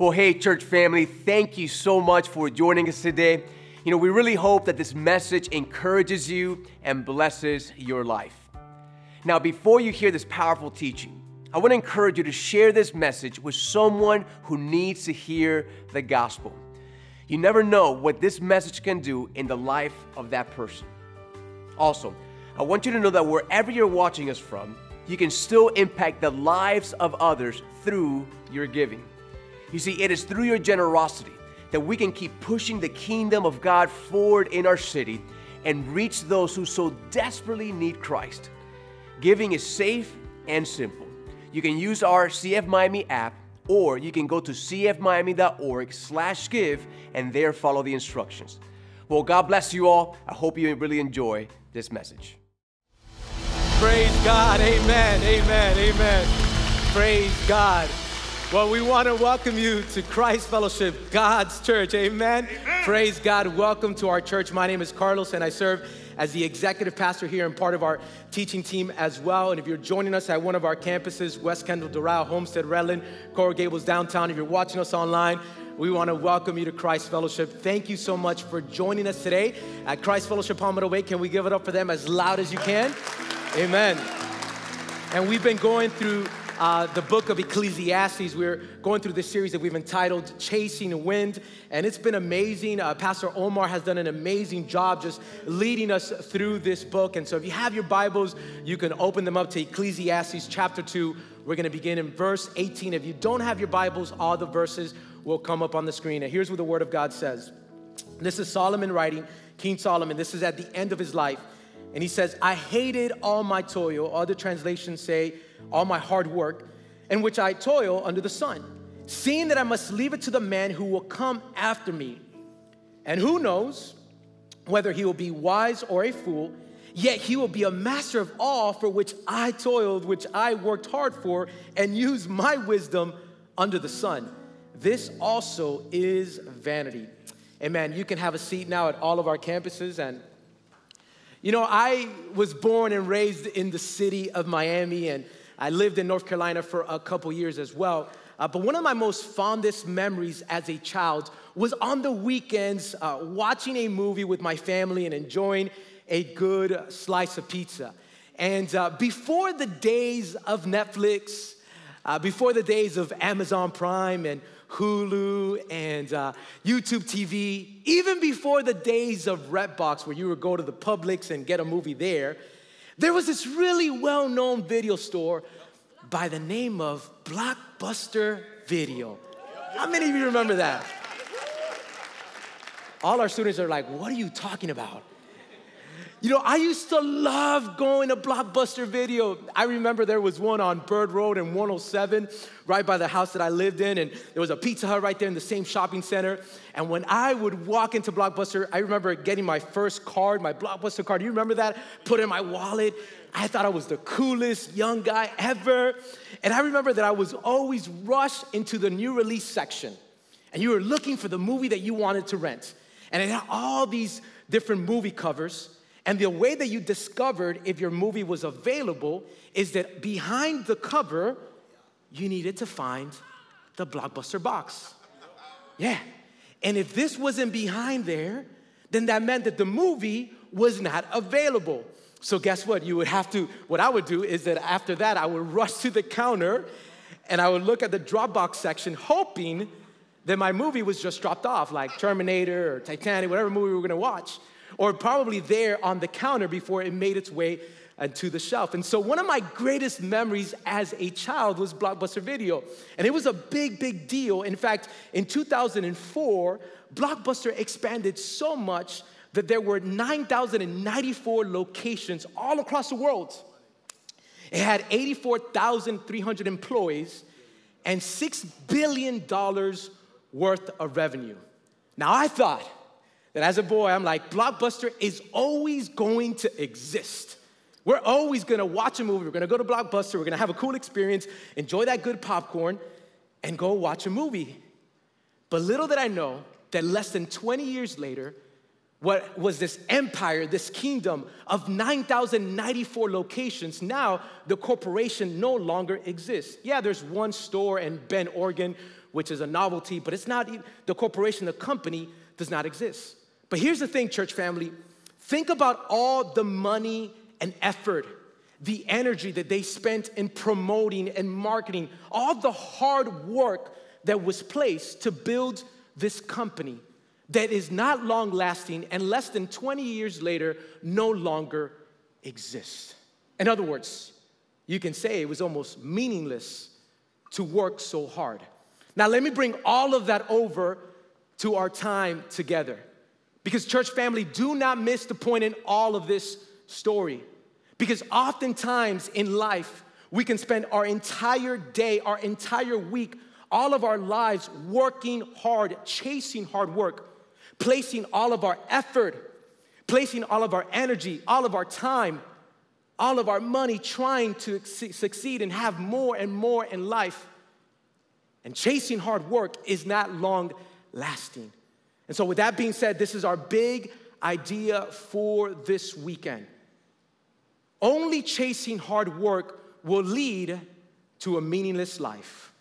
Well, hey, church family, thank you so much for joining us today. You know, we really hope that this message encourages you and blesses your life. Now, before you hear this powerful teaching, I want to encourage you to share this message with someone who needs to hear the gospel. You never know what this message can do in the life of that person. Also, I want you to know that wherever you're watching us from, you can still impact the lives of others through your giving. You see, it is through your generosity that we can keep pushing the kingdom of God forward in our city and reach those who so desperately need Christ. Giving is safe and simple. You can use our CF Miami app or you can go to cfmiami.org slash give and there follow the instructions. Well, God bless you all. I hope you really enjoy this message. Praise God. Amen. Amen. Amen. Praise God. Well, we want to welcome you to Christ Fellowship, God's church. Amen? Amen. Praise God. Welcome to our church. My name is Carlos, and I serve as the executive pastor here and part of our teaching team as well. And if you're joining us at one of our campuses, West Kendall, Doral, Homestead, Redland, Coral Gables, downtown, if you're watching us online, we want to welcome you to Christ Fellowship. Thank you so much for joining us today at Christ Fellowship Palmetto Bay. Can we give it up for them as loud as you can? Amen. And we've been going through uh, the book of Ecclesiastes. We're going through this series that we've entitled Chasing the Wind, and it's been amazing. Uh, Pastor Omar has done an amazing job just leading us through this book. And so, if you have your Bibles, you can open them up to Ecclesiastes chapter 2. We're going to begin in verse 18. If you don't have your Bibles, all the verses will come up on the screen. And here's what the Word of God says this is Solomon writing, King Solomon. This is at the end of his life. And he says, I hated all my toil. Other translations say, all my hard work, in which I toil under the sun, seeing that I must leave it to the man who will come after me. And who knows whether he will be wise or a fool, yet he will be a master of all for which I toiled, which I worked hard for, and used my wisdom under the sun. This also is vanity. Amen. You can have a seat now at all of our campuses and you know, I was born and raised in the city of Miami, and I lived in North Carolina for a couple years as well. Uh, but one of my most fondest memories as a child was on the weekends uh, watching a movie with my family and enjoying a good slice of pizza. And uh, before the days of Netflix, uh, before the days of Amazon Prime and Hulu and uh, YouTube TV, even before the days of Redbox, where you would go to the Publix and get a movie there, there was this really well known video store by the name of Blockbuster Video. How many of you remember that? All our students are like, What are you talking about? You know, I used to love going to Blockbuster Video. I remember there was one on Bird Road in 107, right by the house that I lived in, and there was a Pizza Hut right there in the same shopping center. And when I would walk into Blockbuster, I remember getting my first card, my Blockbuster card. You remember that? Put in my wallet. I thought I was the coolest young guy ever. And I remember that I was always rushed into the new release section, and you were looking for the movie that you wanted to rent. And it had all these different movie covers. And the way that you discovered if your movie was available is that behind the cover, you needed to find the blockbuster box. Yeah. And if this wasn't behind there, then that meant that the movie was not available. So, guess what? You would have to, what I would do is that after that, I would rush to the counter and I would look at the Dropbox section, hoping that my movie was just dropped off, like Terminator or Titanic, whatever movie we were gonna watch or probably there on the counter before it made its way uh, to the shelf. And so one of my greatest memories as a child was Blockbuster Video. And it was a big, big deal. In fact, in 2004, Blockbuster expanded so much that there were 9,094 locations all across the world. It had 84,300 employees and $6 billion worth of revenue. Now, I thought, that as a boy, I'm like, Blockbuster is always going to exist. We're always gonna watch a movie, we're gonna go to Blockbuster, we're gonna have a cool experience, enjoy that good popcorn, and go watch a movie. But little did I know that less than 20 years later, what was this empire, this kingdom of 9,094 locations, now the corporation no longer exists. Yeah, there's one store in Bend, Oregon, which is a novelty, but it's not the corporation, the company does not exist. But here's the thing, church family think about all the money and effort, the energy that they spent in promoting and marketing, all the hard work that was placed to build this company that is not long lasting and less than 20 years later no longer exists. In other words, you can say it was almost meaningless to work so hard. Now, let me bring all of that over to our time together. Because, church family, do not miss the point in all of this story. Because oftentimes in life, we can spend our entire day, our entire week, all of our lives working hard, chasing hard work, placing all of our effort, placing all of our energy, all of our time, all of our money trying to succeed and have more and more in life. And chasing hard work is not long lasting. And so, with that being said, this is our big idea for this weekend. Only chasing hard work will lead to a meaningless life.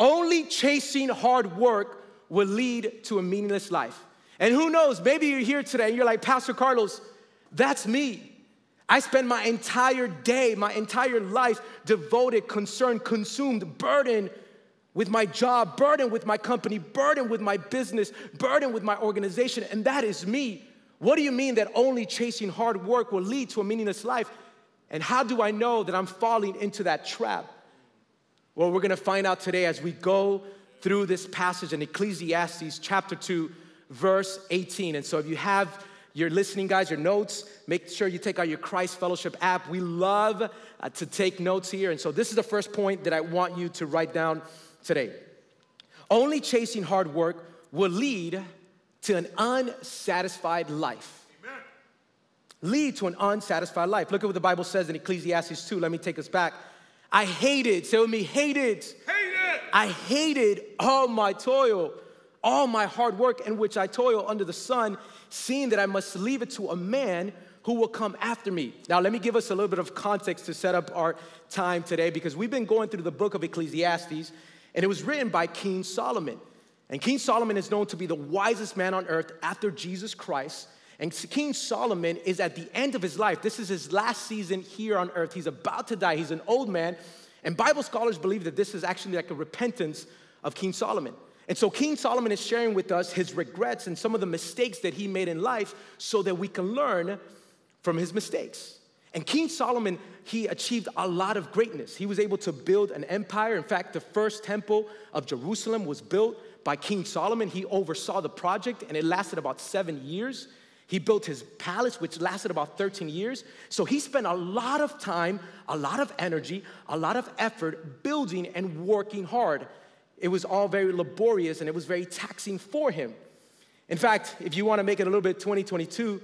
Only chasing hard work will lead to a meaningless life. And who knows, maybe you're here today and you're like, Pastor Carlos, that's me. I spend my entire day, my entire life devoted, concerned, consumed, burdened with my job, burdened with my company, burdened with my business, burdened with my organization, and that is me. What do you mean that only chasing hard work will lead to a meaningless life? And how do I know that I'm falling into that trap? Well, we're gonna find out today as we go through this passage in Ecclesiastes chapter 2, verse 18. And so if you have your listening guys, your notes, make sure you take out your Christ Fellowship app. We love uh, to take notes here. And so this is the first point that I want you to write down today. Only chasing hard work will lead to an unsatisfied life. Amen. Lead to an unsatisfied life. Look at what the Bible says in Ecclesiastes 2. Let me take us back. I hated, say with me, hated. Hated. I hated all my toil, all my hard work in which I toil under the sun, seeing that I must leave it to a man who will come after me. Now, let me give us a little bit of context to set up our time today because we've been going through the book of Ecclesiastes, and it was written by King Solomon. And King Solomon is known to be the wisest man on earth after Jesus Christ. And King Solomon is at the end of his life. This is his last season here on earth. He's about to die. He's an old man. And Bible scholars believe that this is actually like a repentance of King Solomon. And so King Solomon is sharing with us his regrets and some of the mistakes that he made in life so that we can learn from his mistakes. And King Solomon, he achieved a lot of greatness. He was able to build an empire. In fact, the first temple of Jerusalem was built by King Solomon. He oversaw the project and it lasted about seven years. He built his palace, which lasted about 13 years. So he spent a lot of time, a lot of energy, a lot of effort building and working hard. It was all very laborious and it was very taxing for him. In fact, if you want to make it a little bit 2022,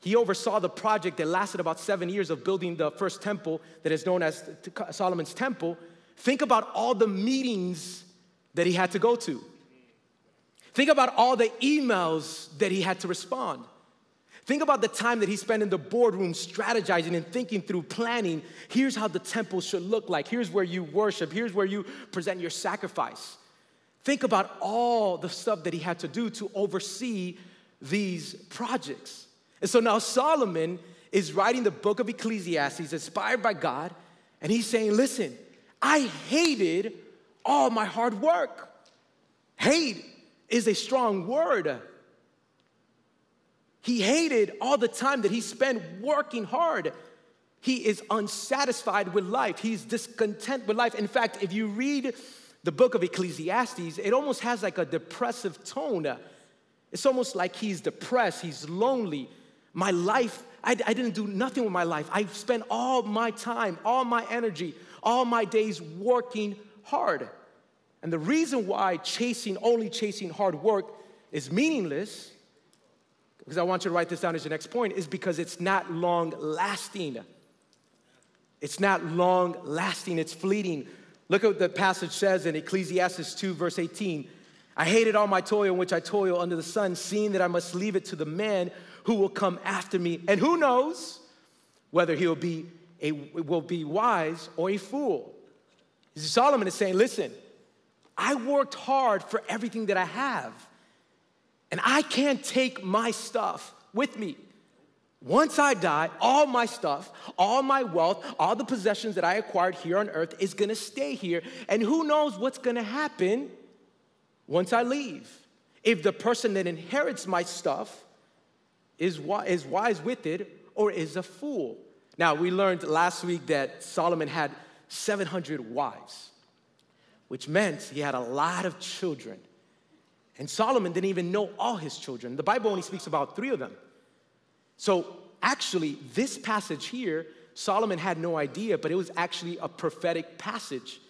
he oversaw the project that lasted about seven years of building the first temple that is known as Solomon's Temple. Think about all the meetings that he had to go to. Think about all the emails that he had to respond. Think about the time that he spent in the boardroom strategizing and thinking through planning. Here's how the temple should look like. Here's where you worship. Here's where you present your sacrifice. Think about all the stuff that he had to do to oversee these projects. And so now Solomon is writing the book of Ecclesiastes, inspired by God, and he's saying, Listen, I hated all my hard work. Hate is a strong word. He hated all the time that he spent working hard. He is unsatisfied with life. He's discontent with life. In fact, if you read the book of Ecclesiastes, it almost has like a depressive tone. It's almost like he's depressed, he's lonely. My life, I, I didn't do nothing with my life. I spent all my time, all my energy, all my days working hard. And the reason why chasing, only chasing hard work is meaningless because I want you to write this down as your next point, is because it's not long lasting. It's not long lasting, it's fleeting. Look at what the passage says in Ecclesiastes 2, verse 18. I hated all my toil in which I toil under the sun, seeing that I must leave it to the man who will come after me. And who knows whether he'll be a will be wise or a fool. Solomon is saying, listen, I worked hard for everything that I have. And I can't take my stuff with me. Once I die, all my stuff, all my wealth, all the possessions that I acquired here on earth is gonna stay here. And who knows what's gonna happen once I leave? If the person that inherits my stuff is, is wise with it or is a fool. Now, we learned last week that Solomon had 700 wives, which meant he had a lot of children. And Solomon didn't even know all his children. The Bible only speaks about three of them. So, actually, this passage here, Solomon had no idea, but it was actually a prophetic passage.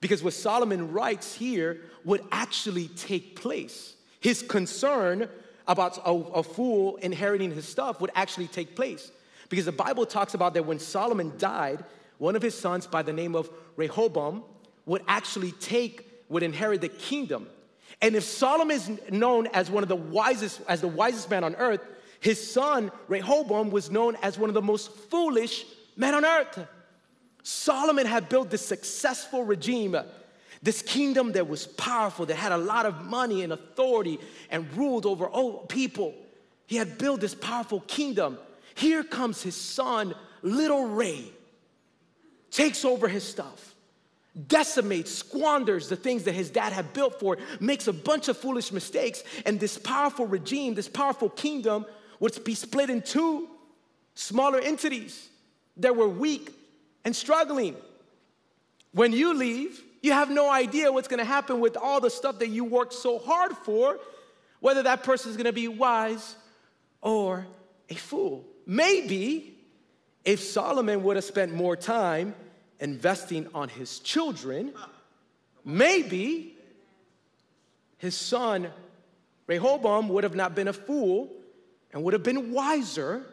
Because what Solomon writes here would actually take place. His concern about a, a, fool inheriting his stuff would actually take place. Because the Bible talks about that when Solomon died, one of his sons by the name of Rehoboam would actually take, would inherit the kingdom. And if Solomon is known as one of the wisest, as the wisest man on earth, his son Rehoboam was known as one of the most foolish men on earth. Solomon had built this successful regime, this kingdom that was powerful, that had a lot of money and authority and ruled over all people. He had built this powerful kingdom. Here comes his son, little Ray, takes over his stuff decimates, squanders the things that his dad had built for, makes a bunch of foolish mistakes, and this powerful regime, this powerful kingdom would be split in two smaller entities that were weak and struggling. When you leave, you have no idea what's gonna happen with all the stuff that you worked so hard for, whether that person is gonna be wise or a fool. Maybe if Solomon would have spent more time investing on his children, maybe his son Rehoboam would have not been a fool and would have been wiser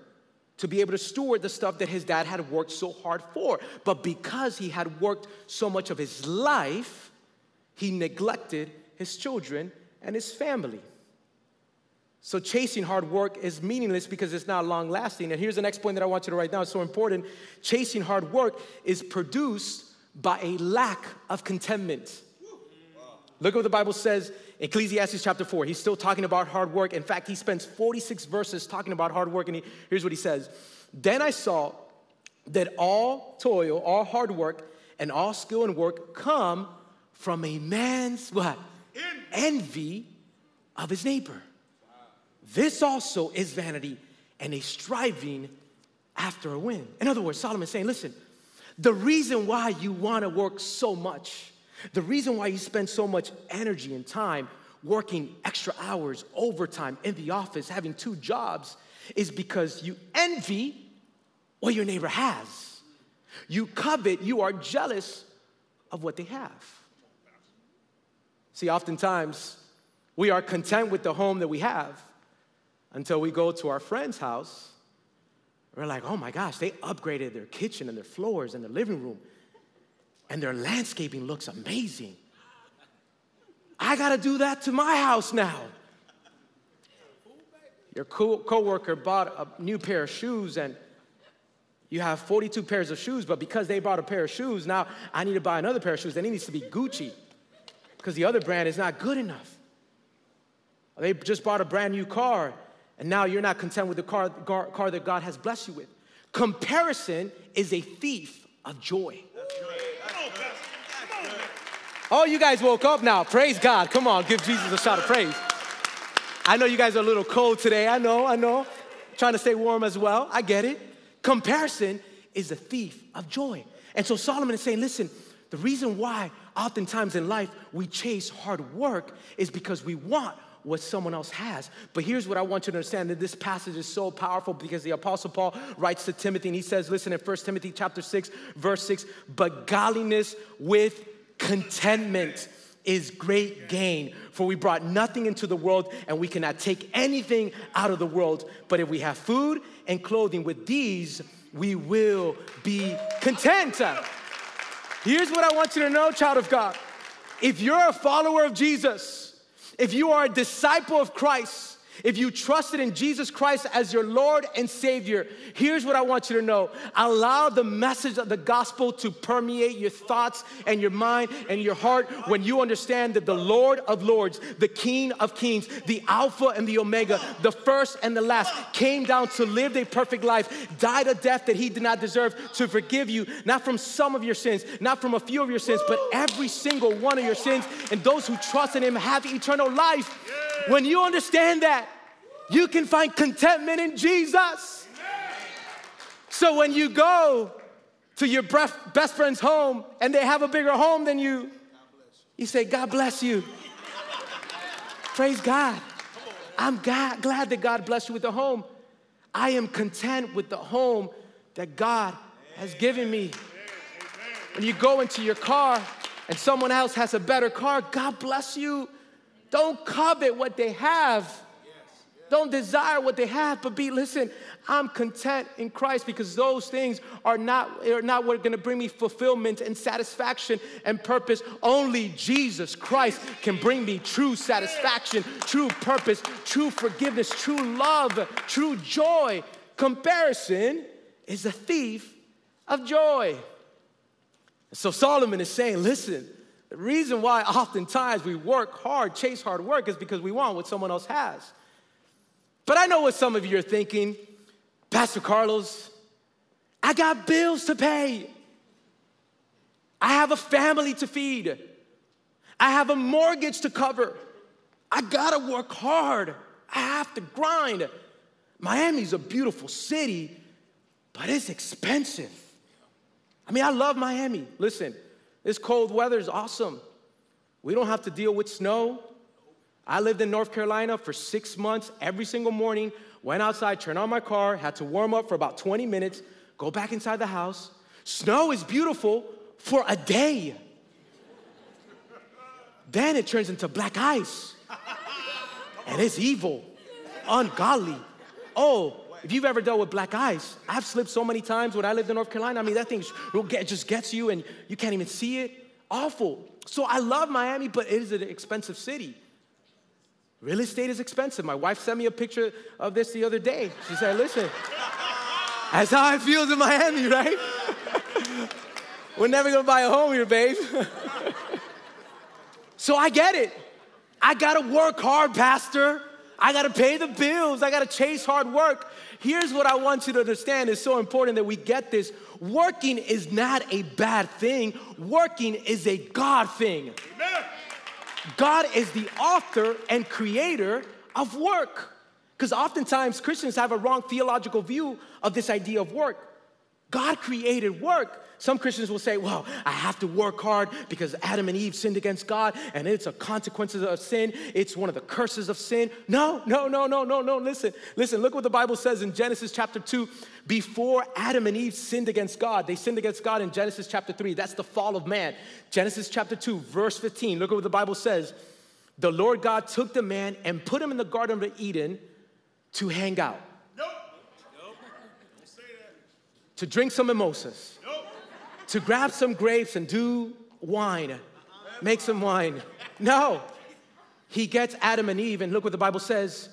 to be able to steward the stuff that his dad had worked so hard for. But because he had worked so much of his life, he neglected his children and his family. So chasing hard work is meaningless because it's not long lasting. And here's the next point that I want you to write down. It's so important. Chasing hard work is produced by a lack of contentment. Look at what the Bible says Ecclesiastes chapter 4. He's still talking about hard work. In fact, he spends 46 verses talking about hard work. And he, here's what he says Then I saw that all toil, all hard work, and all skill and work come from a man's what? Envy of his neighbor. This also is vanity and a striving after a win. In other words, Solomon's saying, listen, the reason why you want to work so much, the reason why you spend so much energy and time working extra hours, overtime in the office, having two jobs, is because you envy what your neighbor has. You covet, you are jealous of what they have. See, oftentimes we are content with the home that we have until we go to our friend's house. We're like, oh my gosh, they upgraded their kitchen and their floors and their living room, and their landscaping looks amazing. I gotta do that to my house now. Your co- coworker bought a new pair of shoes and you have 42 pairs of shoes, but because they bought a pair of shoes, now I need to buy another pair of shoes, and it needs to be Gucci because the other brand is not good enough. They just bought a brand new car and now you're not content with the car, car, car that God has blessed you with. Comparison is a thief of joy. Oh, you guys woke up now. Praise God. Come on, give Jesus a shot of praise. I know you guys are a little cold today. I know, I know. Trying to stay warm as well. I get it. Comparison is a thief of joy. And so Solomon is saying, listen, the reason why oftentimes in life we chase hard work is because we want what someone else has. But here's what I want you to understand that this passage is so powerful because the apostle Paul writes to Timothy and he says, listen in 1 Timothy chapter 6 verse 6, but godliness with contentment is great gain. For we brought nothing into the world and we cannot take anything out of the world. But if we have food and clothing with these, we will be content. Here's what I want you to know, child of God. If you're a follower of Jesus, if you are a disciple of Christ, if you trusted in Jesus Christ as your Lord and Savior, here's what I want you to know. Allow the message of the gospel to permeate your thoughts and your mind and your heart when you understand that the Lord of Lords, the King of Kings, the Alpha and the Omega, the first and the last, came down to live a perfect life, died a death that he did not deserve to forgive you, not from some of your sins, not from a few of your sins, but every single one of your sins. And those who trust in him have eternal life. When you understand that, you can find contentment in Jesus. So when you go to your best friend's home and they have a bigger home than you, you say, God bless you. Praise God. I'm God, glad that God blessed you with a home. I am content with the home that God has given me. When you go into your car and someone else has a better car, God bless you. Don't covet what they have. Don't desire what they have, but be, listen, I'm content in Christ because those things are not, are not what are gonna bring me fulfillment and satisfaction and purpose. Only Jesus Christ can bring me true satisfaction, true purpose, true forgiveness, true love, true joy. Comparison is a thief of joy. So Solomon is saying, listen, the reason why oftentimes we work hard, chase hard work, is because we want what someone else has. But I know what some of you are thinking Pastor Carlos, I got bills to pay. I have a family to feed. I have a mortgage to cover. I gotta work hard. I have to grind. Miami's a beautiful city, but it's expensive. I mean, I love Miami. Listen, this cold weather is awesome. We don't have to deal with snow. I lived in North Carolina for six months every single morning, went outside, turned on my car, had to warm up for about 20 minutes, go back inside the house. Snow is beautiful for a day. then it turns into black ice. And it's evil, ungodly. Oh, if you've ever dealt with black ice, I've slipped so many times when I lived in North Carolina. I mean, that thing just gets you and you can't even see it. Awful. So I love Miami, but it is an expensive city. Real estate is expensive. My wife sent me a picture of this the other day. She said, listen, that's how it feels in Miami, right? We're never gonna buy a home here, babe. so I get it. I gotta work hard, Pastor. I gotta pay the bills. I gotta chase hard work. Here's what I want you to understand it's so important that we get this. Working is not a bad thing, working is a God thing. Amen. God is the author and creator of work. Because oftentimes Christians have a wrong theological view of this idea of work. God created work. Some Christians will say, well, I have to work hard because Adam and Eve sinned against God and it's a consequence of sin. It's one of the curses of sin. No, no, no, no, no, no. Listen, listen, look what the Bible says in Genesis chapter 2. Before Adam and Eve sinned against God, they sinned against God in Genesis chapter 3. That's the fall of man. Genesis chapter 2, verse 15. Look at what the Bible says. The Lord God took the man and put him in the Garden of Eden to hang out. Nope. Nope. To drink some mimosas. Nope. To grab some grapes and do wine. Make some wine. No. He gets Adam and Eve, and look what the Bible says.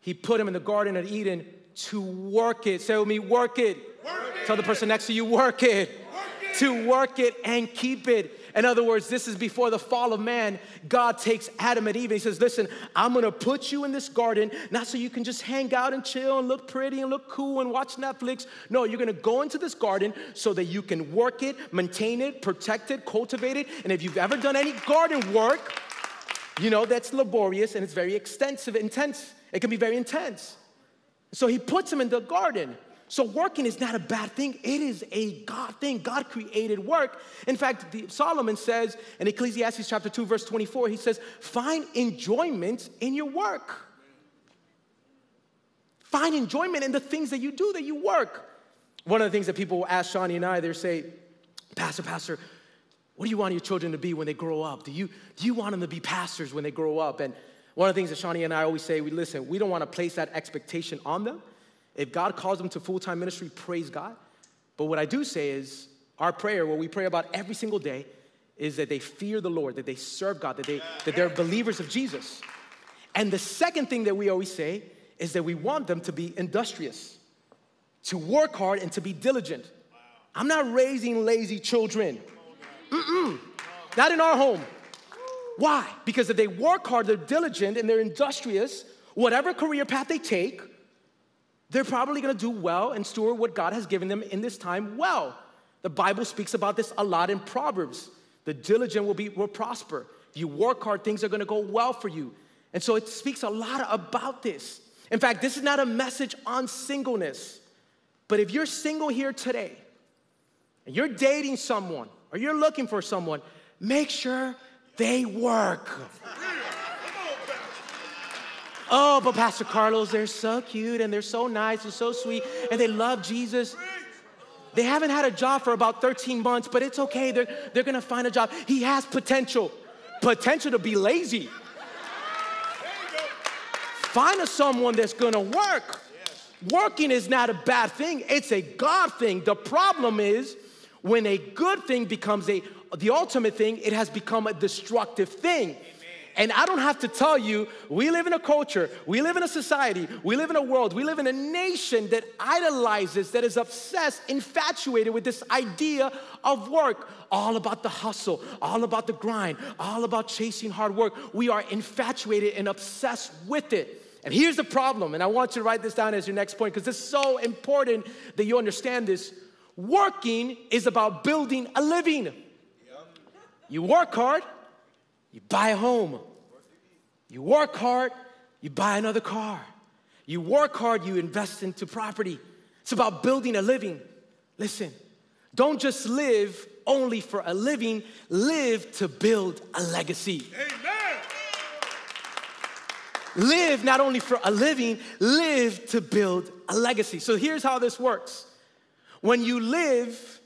He put him in the Garden of Eden to work it. Say with me, work it. Work. Tell the person next to you, work it. work it. To work it and keep it. In other words, this is before the fall of man. God takes Adam and Eve and he says, Listen, I'm gonna put you in this garden, not so you can just hang out and chill and look pretty and look cool and watch Netflix. No, you're gonna go into this garden so that you can work it, maintain it, protect it, cultivate it. And if you've ever done any garden work, you know that's laborious and it's very extensive, intense. It can be very intense. So he puts him in the garden. So working is not a bad thing. It is a God thing. God created work. In fact, the, Solomon says in Ecclesiastes chapter 2 verse 24, he says, "Find enjoyment in your work." Find enjoyment in the things that you do that you work. One of the things that people ask Shawnee and I, they say, "Pastor, pastor, what do you want your children to be when they grow up? Do you do you want them to be pastors when they grow up?" And one of the things that Shawnee and I always say, we listen, we don't want to place that expectation on them. If God calls them to full time ministry, praise God. But what I do say is, our prayer, what we pray about every single day, is that they fear the Lord, that they serve God, that, they, that they're believers of Jesus. And the second thing that we always say is that we want them to be industrious, to work hard and to be diligent. I'm not raising lazy children. Mm-mm. Not in our home. Why? Because if they work hard, they're diligent, and they're industrious, whatever career path they take, they're probably gonna do well and steward what God has given them in this time well. The Bible speaks about this a lot in Proverbs. The diligent will be will prosper. If you work hard, things are gonna go well for you. And so it speaks a lot about this. In fact, this is not a message on singleness. But if you're single here today and you're dating someone or you're looking for someone, make sure they work. Oh, but Pastor Carlos, they're so cute and they're so nice and so sweet and they love Jesus. They haven't had a job for about 13 months, but it's okay. They're, they're gonna find a job. He has potential, potential to be lazy. Find a someone that's gonna work. Working is not a bad thing, it's a God thing. The problem is when a good thing becomes a the ultimate thing, it has become a destructive thing. And I don't have to tell you, we live in a culture, we live in a society, we live in a world, we live in a nation that idolizes, that is obsessed, infatuated with this idea of work. All about the hustle, all about the grind, all about chasing hard work. We are infatuated and obsessed with it. And here's the problem, and I want you to write this down as your next point because it's so important that you understand this. Working is about building a living. You work hard, you buy a home. You work hard, you buy another car. You work hard, you invest into property. It's about building a living. Listen, don't just live only for a living, live to build a legacy. Amen. Live not only for a living, live to build a legacy. So here's how this works. When you live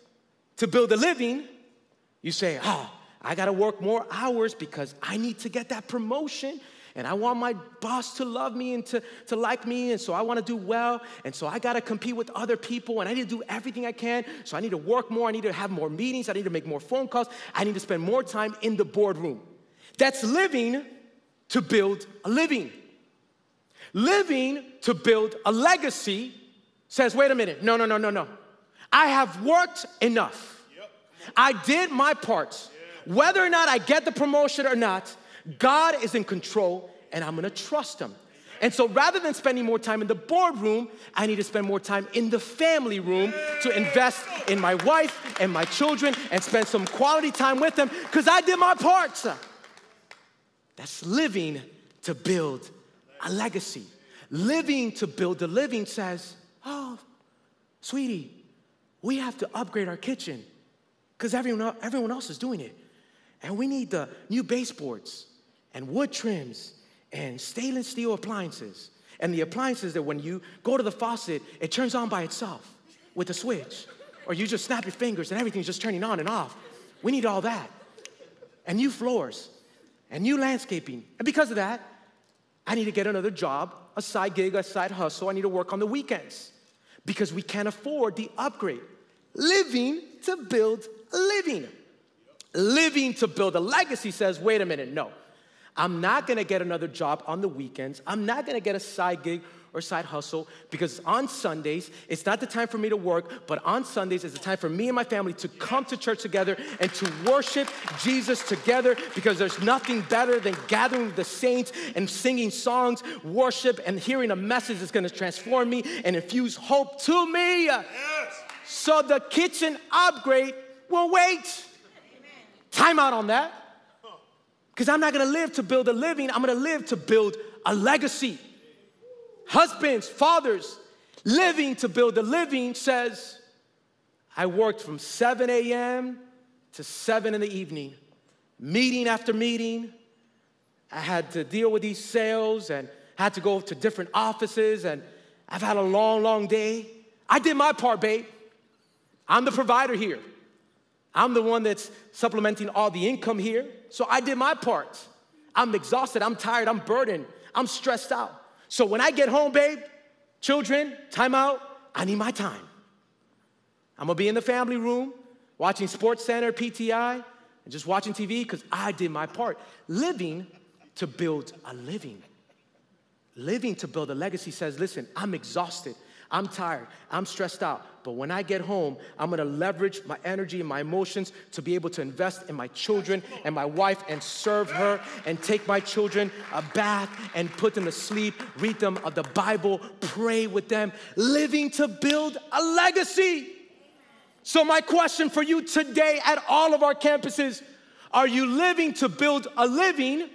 to build a living, you say, oh, I gotta work more hours because I need to get that promotion and I want my boss to love me and to, to like me, and so I wanna do well, and so I gotta compete with other people, and I need to do everything I can. So I need to work more, I need to have more meetings, I need to make more phone calls, I need to spend more time in the boardroom. That's living to build a living. Living to build a legacy says, wait a minute, no, no, no, no, no. I have worked enough. Yep. I did my part. Whether or not I get the promotion or not, God is in control and I'm gonna trust Him. And so rather than spending more time in the boardroom, I need to spend more time in the family room to invest in my wife and my children and spend some quality time with them because I did my part. That's living to build a legacy. Living to build a living says, oh, sweetie, we have to upgrade our kitchen because everyone, everyone else is doing it. And we need the new baseboards and wood trims and stainless steel appliances. And the appliances that when you go to the faucet, it turns on by itself with a switch. Or you just snap your fingers and everything's just turning on and off. We need all that. And new floors and new landscaping. And because of that, I need to get another job, a side gig, a side hustle. I need to work on the weekends because we can't afford the upgrade. Living to build living. Living to build a legacy says, wait a minute, no. I'm not gonna get another job on the weekends. I'm not gonna get a side gig or side hustle because on Sundays, it's not the time for me to work, but on Sundays, is the time for me and my family to come to church together and to worship Jesus together because there's nothing better than gathering with the saints and singing songs, worship, and hearing a message that's gonna transform me and infuse hope to me. Yes. So the kitchen upgrade will wait. Time out on that. Because I'm not gonna live to build a living, I'm gonna live to build a legacy. Husbands, fathers, living to build a living says, I worked from 7 a.m. to 7 in the evening, meeting after meeting. I had to deal with these sales and had to go to different offices, and I've had a long, long day. I did my part, babe. I'm the provider here. I'm the one that's supplementing all the income here. So I did my part. I'm exhausted, I'm tired, I'm burdened, I'm stressed out. So when I get home, babe, children, time out, I need my time. I'm gonna be in the family room watching Sports Center, PTI, and just watching TV because I did my part. Living to build a living. Living to build a legacy says, listen, I'm exhausted. I'm tired. I'm stressed out. But when I get home, I'm gonna leverage my energy and my emotions to be able to invest in my children and my wife and serve her and take my children a bath and put them to sleep, read them of the Bible, pray with them, living to build a legacy. So, my question for you today at all of our campuses are you living to build a living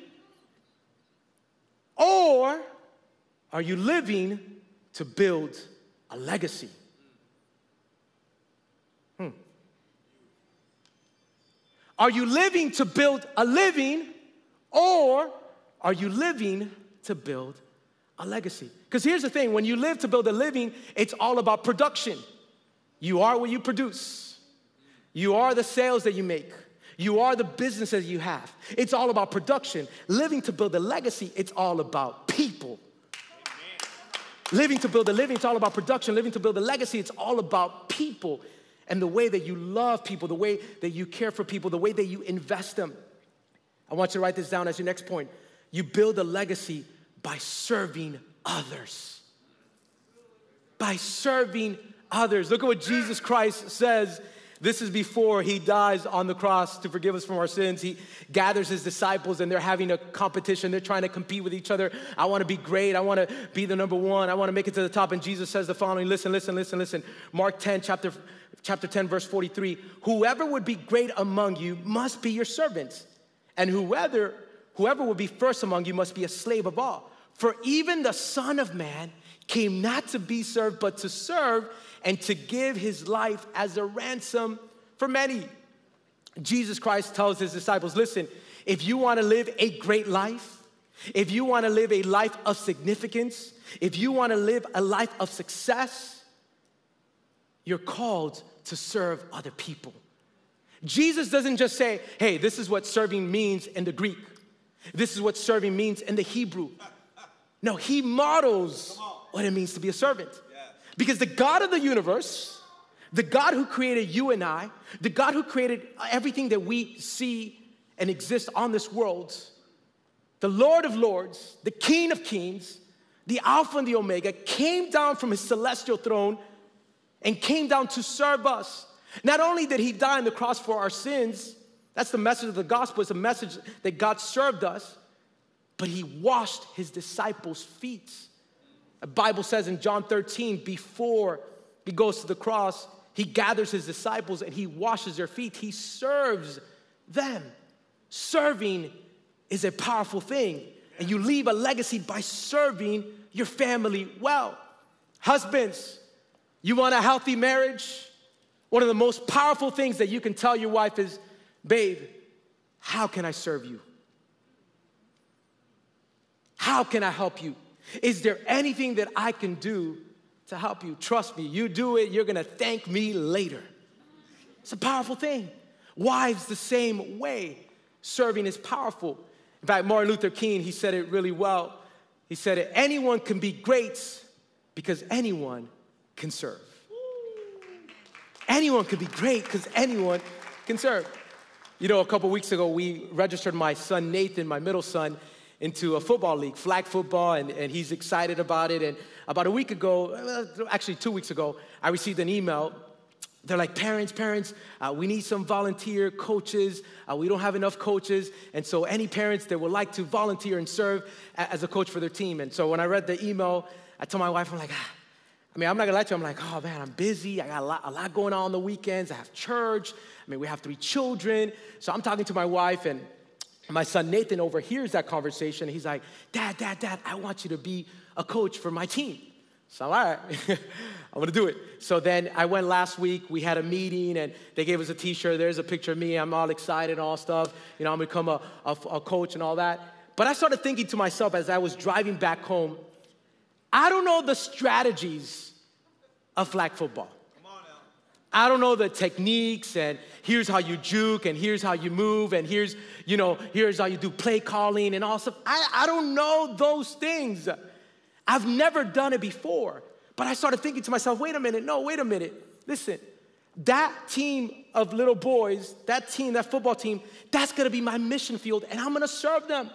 or are you living to build a legacy? Hmm. Are you living to build a living or are you living to build a legacy? Because here's the thing when you live to build a living, it's all about production. You are what you produce, you are the sales that you make. You are the businesses you have. It's all about production. Living to build a legacy, it's all about people. Living to build a living, it's all about production. Living to build a legacy, it's all about people and the way that you love people, the way that you care for people, the way that you invest them. I want you to write this down as your next point. You build a legacy by serving others. By serving others. Look at what Jesus Christ says. This is before he dies on the cross to forgive us from our sins. He gathers his disciples and they're having a competition. They're trying to compete with each other. I want to be great. I want to be the number one. I want to make it to the top. And Jesus says the following listen, listen, listen, listen. Mark 10, chapter, chapter 10, verse 43. Whoever would be great among you must be your servant. And whoever, whoever would be first among you must be a slave of all. For even the Son of Man came not to be served, but to serve and to give his life as a ransom for many. Jesus Christ tells his disciples listen, if you want to live a great life, if you want to live a life of significance, if you want to live a life of success, you're called to serve other people. Jesus doesn't just say, hey, this is what serving means in the Greek. This is what serving means in the Hebrew. No, he models what it means to be a servant. Because the God of the universe, the God who created you and I, the God who created everything that we see and exist on this world, the Lord of Lords, the King of Kings, the Alpha and the Omega, came down from his celestial throne and came down to serve us. Not only did he die on the cross for our sins, that's the message of the gospel, it's a message that God served us, but he washed his disciples' feet. The Bible says in John 13, before he goes to the cross, he gathers his disciples and he washes their feet. He serves them. Serving is a powerful thing, and you leave a legacy by serving your family well. Husbands, you want a healthy marriage? One of the most powerful things that you can tell your wife is, babe, how can I serve you? How can I help you? Is there anything that I can do to help you? Trust me, you do it, you're gonna thank me later. It's a powerful thing. Wives, the same way. Serving is powerful. In fact, Martin Luther King, he said it really well. He said it anyone can be great because anyone can serve. Anyone can be great because anyone can serve. You know, a couple weeks ago, we registered my son Nathan, my middle son, into a football league, flag football, and, and he's excited about it. And about a week ago, actually two weeks ago, I received an email. They're like, parents, parents, uh, we need some volunteer coaches. Uh, we don't have enough coaches. And so, any parents that would like to volunteer and serve as a coach for their team. And so, when I read the email, I told my wife, I'm like, ah. I mean, I'm not gonna lie to you, I'm like, oh man, I'm busy. I got a lot, a lot going on on the weekends. I have church. I mean, we have three children. So, I'm talking to my wife, and my son Nathan overhears that conversation. He's like, Dad, Dad, Dad, I want you to be a coach for my team. So, all right, I'm gonna do it. So then I went last week, we had a meeting and they gave us a t shirt. There's a picture of me, I'm all excited and all stuff. You know, I'm become a, a, a coach and all that. But I started thinking to myself as I was driving back home, I don't know the strategies of flag football. I don't know the techniques and here's how you juke and here's how you move and here's, you know, here's how you do play calling and all stuff. I, I don't know those things. I've never done it before. But I started thinking to myself, wait a minute, no, wait a minute. Listen, that team of little boys, that team, that football team, that's gonna be my mission field and I'm gonna serve them.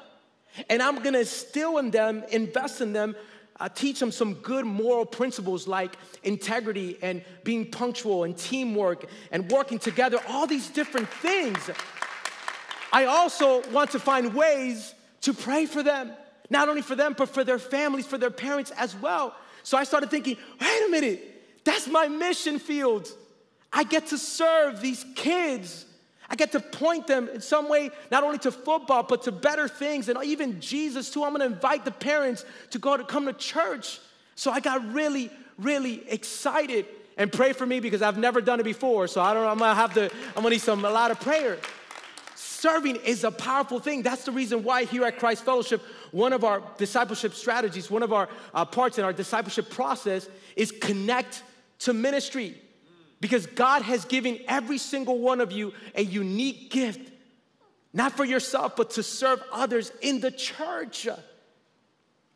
And I'm gonna instill in them, invest in them, uh, teach them some good moral principles like integrity and being punctual and teamwork and working together, all these different things. I also want to find ways to pray for them, not only for them, but for their families, for their parents as well. So I started thinking, wait a minute, that's my mission field. I get to serve these kids. I get to point them in some way, not only to football, but to better things and even Jesus too. I'm gonna invite the parents to go to come to church. So I got really, really excited. And pray for me because I've never done it before. So I don't know, I'm gonna have to, I'm gonna need some a lot of prayer. Serving is a powerful thing. That's the reason why here at Christ Fellowship, one of our discipleship strategies, one of our uh, parts in our discipleship process is connect to ministry. Because God has given every single one of you a unique gift, not for yourself, but to serve others in the church.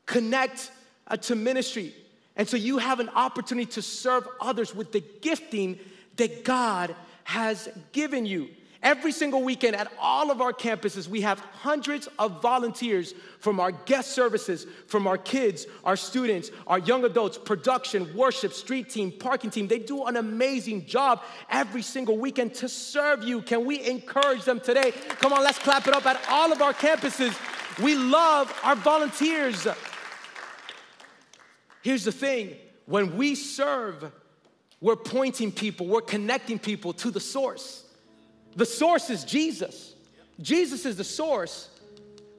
Connect uh, to ministry. And so you have an opportunity to serve others with the gifting that God has given you. Every single weekend at all of our campuses, we have hundreds of volunteers from our guest services, from our kids, our students, our young adults, production, worship, street team, parking team. They do an amazing job every single weekend to serve you. Can we encourage them today? Come on, let's clap it up at all of our campuses. We love our volunteers. Here's the thing when we serve, we're pointing people, we're connecting people to the source. The source is Jesus. Jesus is the source,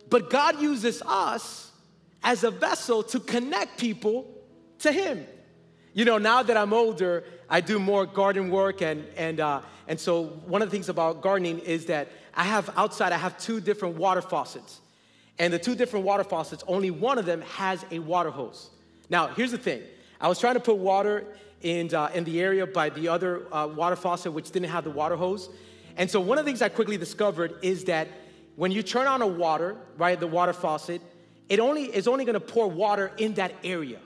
but God uses us as a vessel to connect people to Him. You know, now that I'm older, I do more garden work, and, and, uh, and so one of the things about gardening is that I have outside, I have two different water faucets. And the two different water faucets, only one of them has a water hose. Now, here's the thing I was trying to put water in, uh, in the area by the other uh, water faucet, which didn't have the water hose. And so one of the things I quickly discovered is that when you turn on a water, right, the water faucet, it only is only gonna pour water in that area.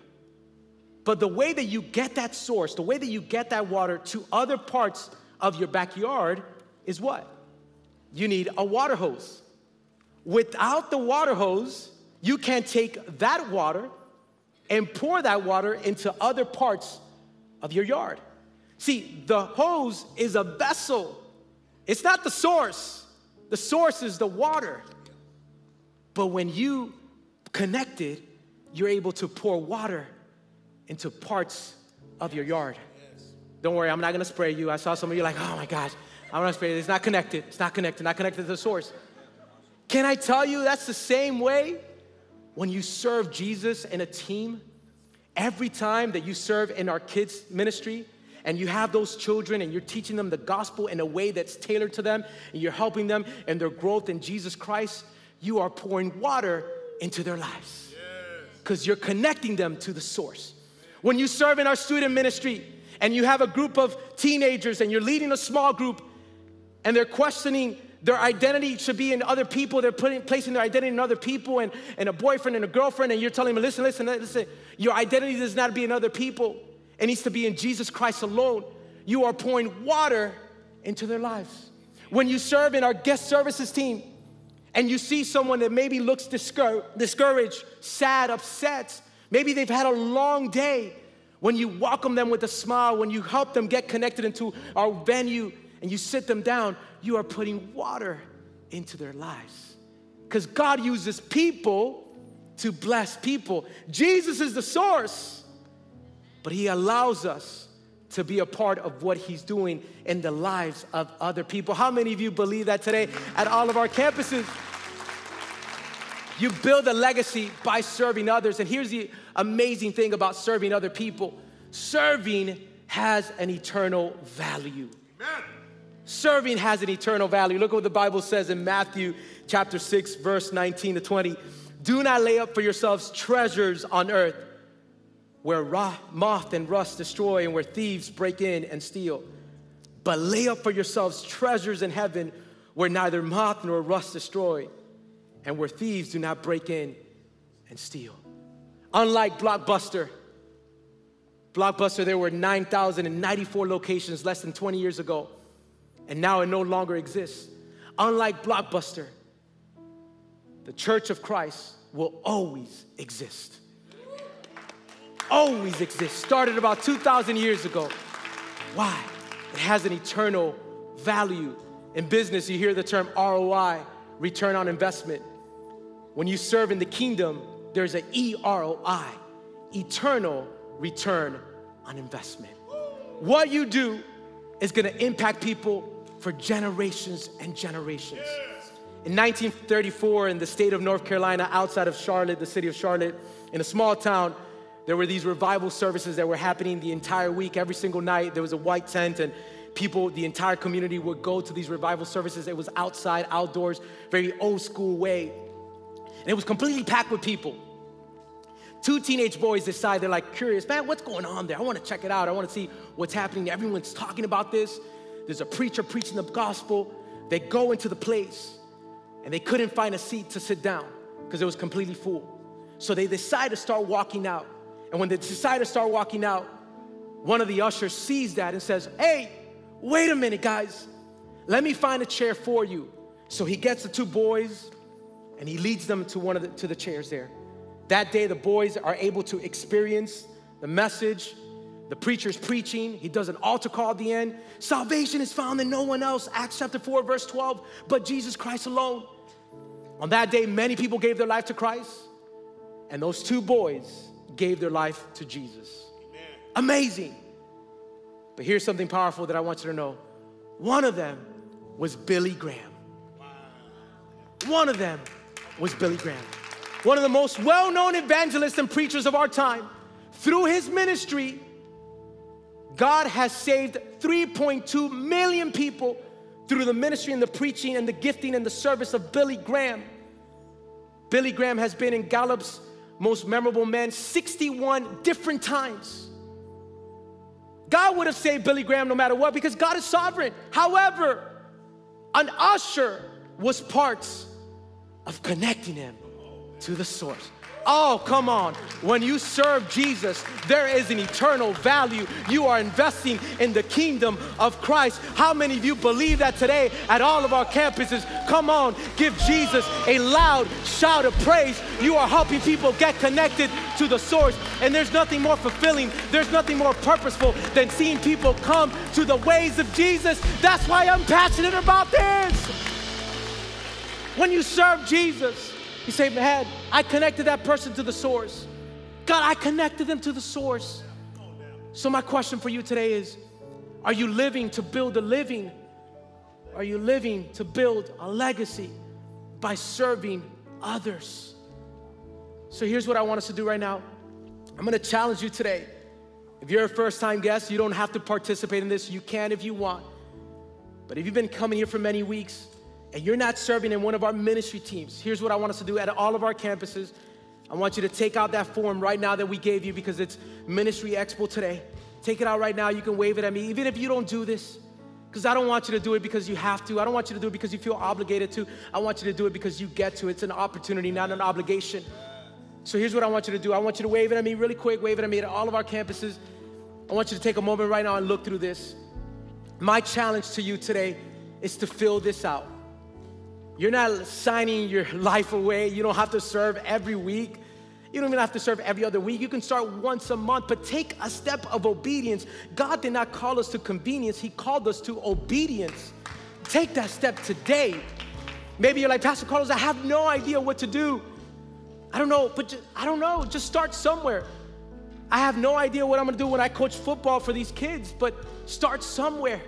But the way that you get that source, the way that you get that water to other parts of your backyard is what? You need a water hose. Without the water hose, you can't take that water and pour that water into other parts of your yard. See, the hose is a vessel it's not the source, the source is the water. But when you connect it, you're able to pour water into parts of your yard. Don't worry, I'm not gonna spray you. I saw some of you like, oh my gosh, I'm gonna spray you. It's not connected. It's not connected, not connected to the source. Can I tell you that's the same way when you serve Jesus in a team? Every time that you serve in our kids' ministry, and you have those children and you're teaching them the gospel in a way that's tailored to them and you're helping them in their growth in Jesus Christ, you are pouring water into their lives because you're connecting them to the source. When you serve in our student ministry and you have a group of teenagers and you're leading a small group and they're questioning their identity should be in other people. They're putting, placing their identity in other people and, and a boyfriend and a girlfriend, and you're telling them, listen, listen, listen, your identity does not be in other people. It needs to be in Jesus Christ alone. You are pouring water into their lives. When you serve in our guest services team and you see someone that maybe looks discouraged, sad, upset, maybe they've had a long day, when you welcome them with a smile, when you help them get connected into our venue and you sit them down, you are putting water into their lives. Because God uses people to bless people. Jesus is the source but He allows us to be a part of what He's doing in the lives of other people. How many of you believe that today at all of our campuses? You build a legacy by serving others. And here's the amazing thing about serving other people serving has an eternal value. Amen. Serving has an eternal value. Look what the Bible says in Matthew chapter 6, verse 19 to 20. Do not lay up for yourselves treasures on earth where moth and rust destroy and where thieves break in and steal. But lay up for yourselves treasures in heaven where neither moth nor rust destroy and where thieves do not break in and steal. Unlike Blockbuster, Blockbuster, there were 9,094 locations less than 20 years ago, and now it no longer exists. Unlike Blockbuster, the church of Christ will always exist. Always exist. Started about 2,000 years ago. Why? It has an eternal value. In business, you hear the term ROI, return on investment. When you serve in the kingdom, there's an EROI, eternal return on investment. What you do is gonna impact people for generations and generations. In 1934, in the state of North Carolina, outside of Charlotte, the city of Charlotte, in a small town, there were these revival services that were happening the entire week, every single night. There was a white tent, and people, the entire community would go to these revival services. It was outside, outdoors, very old school way. And it was completely packed with people. Two teenage boys decide, they're like curious, man, what's going on there? I wanna check it out. I wanna see what's happening. Everyone's talking about this. There's a preacher preaching the gospel. They go into the place and they couldn't find a seat to sit down because it was completely full. So they decide to start walking out. And when they decide to start walking out, one of the ushers sees that and says, Hey, wait a minute, guys. Let me find a chair for you. So he gets the two boys and he leads them to one of the, to the chairs there. That day, the boys are able to experience the message. The preacher's preaching. He does an altar call at the end. Salvation is found in no one else. Acts chapter 4, verse 12, but Jesus Christ alone. On that day, many people gave their life to Christ, and those two boys gave their life to Jesus. Amen. Amazing. But here's something powerful that I want you to know one of them was Billy Graham. Wow. One of them was Billy Graham one of the most well known evangelists and preachers of our time, through his ministry, God has saved 3.2 million people through the ministry and the preaching and the gifting and the service of Billy Graham. Billy Graham has been in Gallup's most memorable men 61 different times. God would have saved Billy Graham no matter what because God is sovereign. However, an usher was part of connecting him to the source. Oh, come on. When you serve Jesus, there is an eternal value. You are investing in the kingdom of Christ. How many of you believe that today at all of our campuses? Come on, give Jesus a loud shout of praise. You are helping people get connected to the source. And there's nothing more fulfilling, there's nothing more purposeful than seeing people come to the ways of Jesus. That's why I'm passionate about this. When you serve Jesus, you say, man, I connected that person to the source. God, I connected them to the source. So, my question for you today is Are you living to build a living? Are you living to build a legacy by serving others? So, here's what I want us to do right now I'm gonna challenge you today. If you're a first time guest, you don't have to participate in this. You can if you want. But if you've been coming here for many weeks, and you're not serving in one of our ministry teams, here's what I want us to do at all of our campuses. I want you to take out that form right now that we gave you because it's Ministry Expo today. Take it out right now. You can wave it at me, even if you don't do this. Because I don't want you to do it because you have to. I don't want you to do it because you feel obligated to. I want you to do it because you get to. It's an opportunity, not an obligation. So here's what I want you to do I want you to wave it at me really quick, wave it at me at all of our campuses. I want you to take a moment right now and look through this. My challenge to you today is to fill this out. You're not signing your life away. You don't have to serve every week. You don't even have to serve every other week. You can start once a month, but take a step of obedience. God did not call us to convenience, He called us to obedience. Take that step today. Maybe you're like, Pastor Carlos, I have no idea what to do. I don't know, but just, I don't know. Just start somewhere. I have no idea what I'm gonna do when I coach football for these kids, but start somewhere.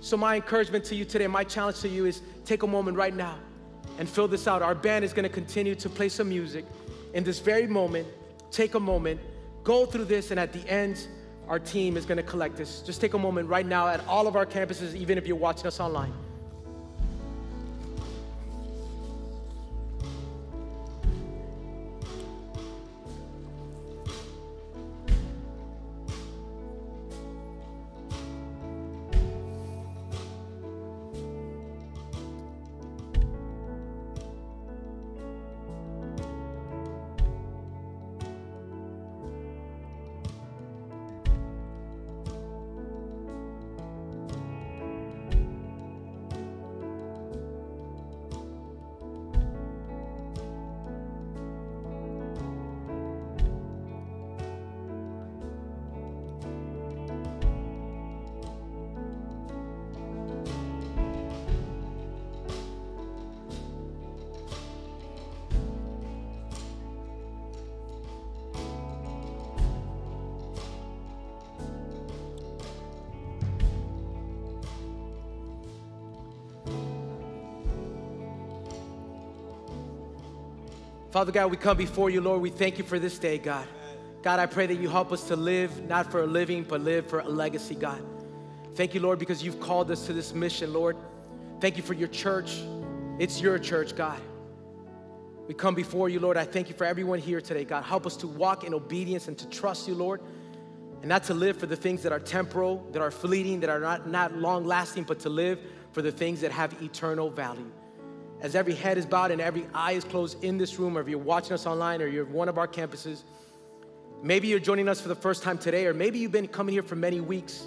So, my encouragement to you today, my challenge to you is take a moment right now and fill this out. Our band is going to continue to play some music. In this very moment, take a moment, go through this, and at the end, our team is going to collect this. Just take a moment right now at all of our campuses, even if you're watching us online. Father God, we come before you, Lord. We thank you for this day, God. God, I pray that you help us to live not for a living, but live for a legacy, God. Thank you, Lord, because you've called us to this mission, Lord. Thank you for your church. It's your church, God. We come before you, Lord. I thank you for everyone here today, God. Help us to walk in obedience and to trust you, Lord, and not to live for the things that are temporal, that are fleeting, that are not, not long lasting, but to live for the things that have eternal value. As every head is bowed and every eye is closed in this room, or if you're watching us online or you're one of our campuses, maybe you're joining us for the first time today, or maybe you've been coming here for many weeks.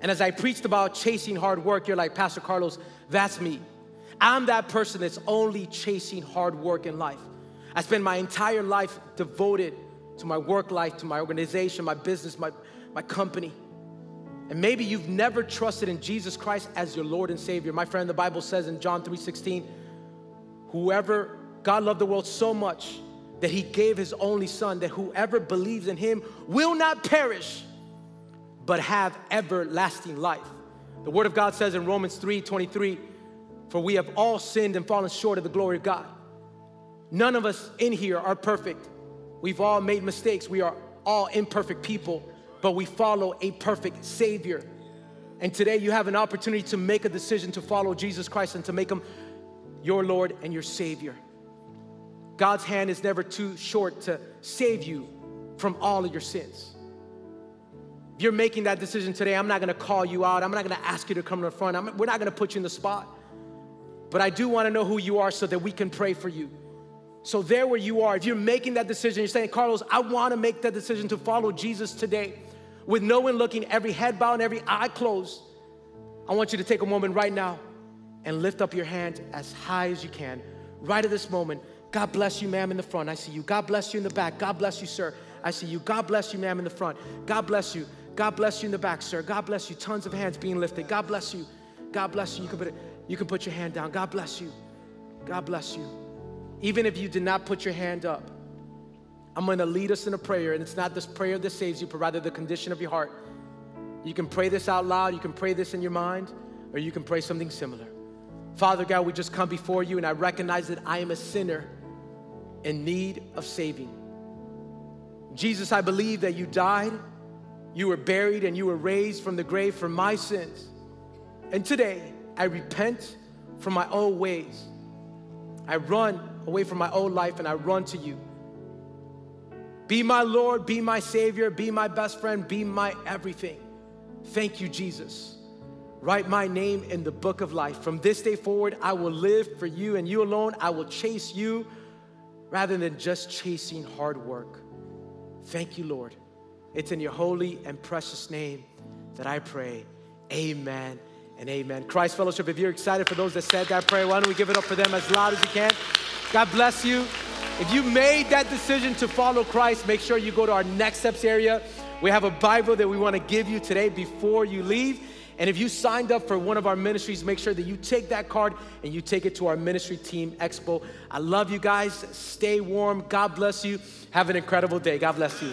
And as I preached about chasing hard work, you're like, Pastor Carlos, that's me. I'm that person that's only chasing hard work in life. I spend my entire life devoted to my work life, to my organization, my business, my, my company. And maybe you've never trusted in Jesus Christ as your Lord and Savior. My friend, the Bible says in John 3:16, whoever God loved the world so much that he gave his only son that whoever believes in him will not perish but have everlasting life. The word of God says in Romans 3:23, for we have all sinned and fallen short of the glory of God. None of us in here are perfect. We've all made mistakes. We are all imperfect people, but we follow a perfect Savior. And today you have an opportunity to make a decision to follow Jesus Christ and to make Him your Lord and your Savior. God's hand is never too short to save you from all of your sins. If you're making that decision today, I'm not gonna call you out. I'm not gonna ask you to come to the front. I'm, we're not gonna put you in the spot. But I do wanna know who you are so that we can pray for you. So, there where you are, if you're making that decision, you're saying, Carlos, I wanna make that decision to follow Jesus today with no one looking, every head bowed and every eye closed. I want you to take a moment right now and lift up your hand as high as you can. Right at this moment, God bless you, ma'am, in the front. I see you. God bless you in the back. God bless you, sir. I see you. God bless you, ma'am, in the front. God bless you. God bless you in the back, sir. God bless you. Tons of hands being lifted. God bless you. God bless you. You can put, it, you can put your hand down. God bless you. God bless you. Even if you did not put your hand up, I'm to lead us in a prayer, and it's not this prayer that saves you, but rather the condition of your heart. You can pray this out loud, you can pray this in your mind, or you can pray something similar. Father God, we just come before you, and I recognize that I am a sinner in need of saving. Jesus, I believe that you died, you were buried, and you were raised from the grave for my sins. And today, I repent from my old ways. I run away from my old life and I run to you. Be my Lord, be my Savior, be my best friend, be my everything. Thank you, Jesus. Write my name in the book of life. From this day forward, I will live for you and you alone. I will chase you rather than just chasing hard work. Thank you, Lord. It's in your holy and precious name that I pray. Amen and amen. Christ Fellowship, if you're excited for those that said that prayer, why don't we give it up for them as loud as you can? God bless you. If you made that decision to follow Christ, make sure you go to our next steps area. We have a Bible that we want to give you today before you leave. And if you signed up for one of our ministries, make sure that you take that card and you take it to our ministry team expo. I love you guys. Stay warm. God bless you. Have an incredible day. God bless you.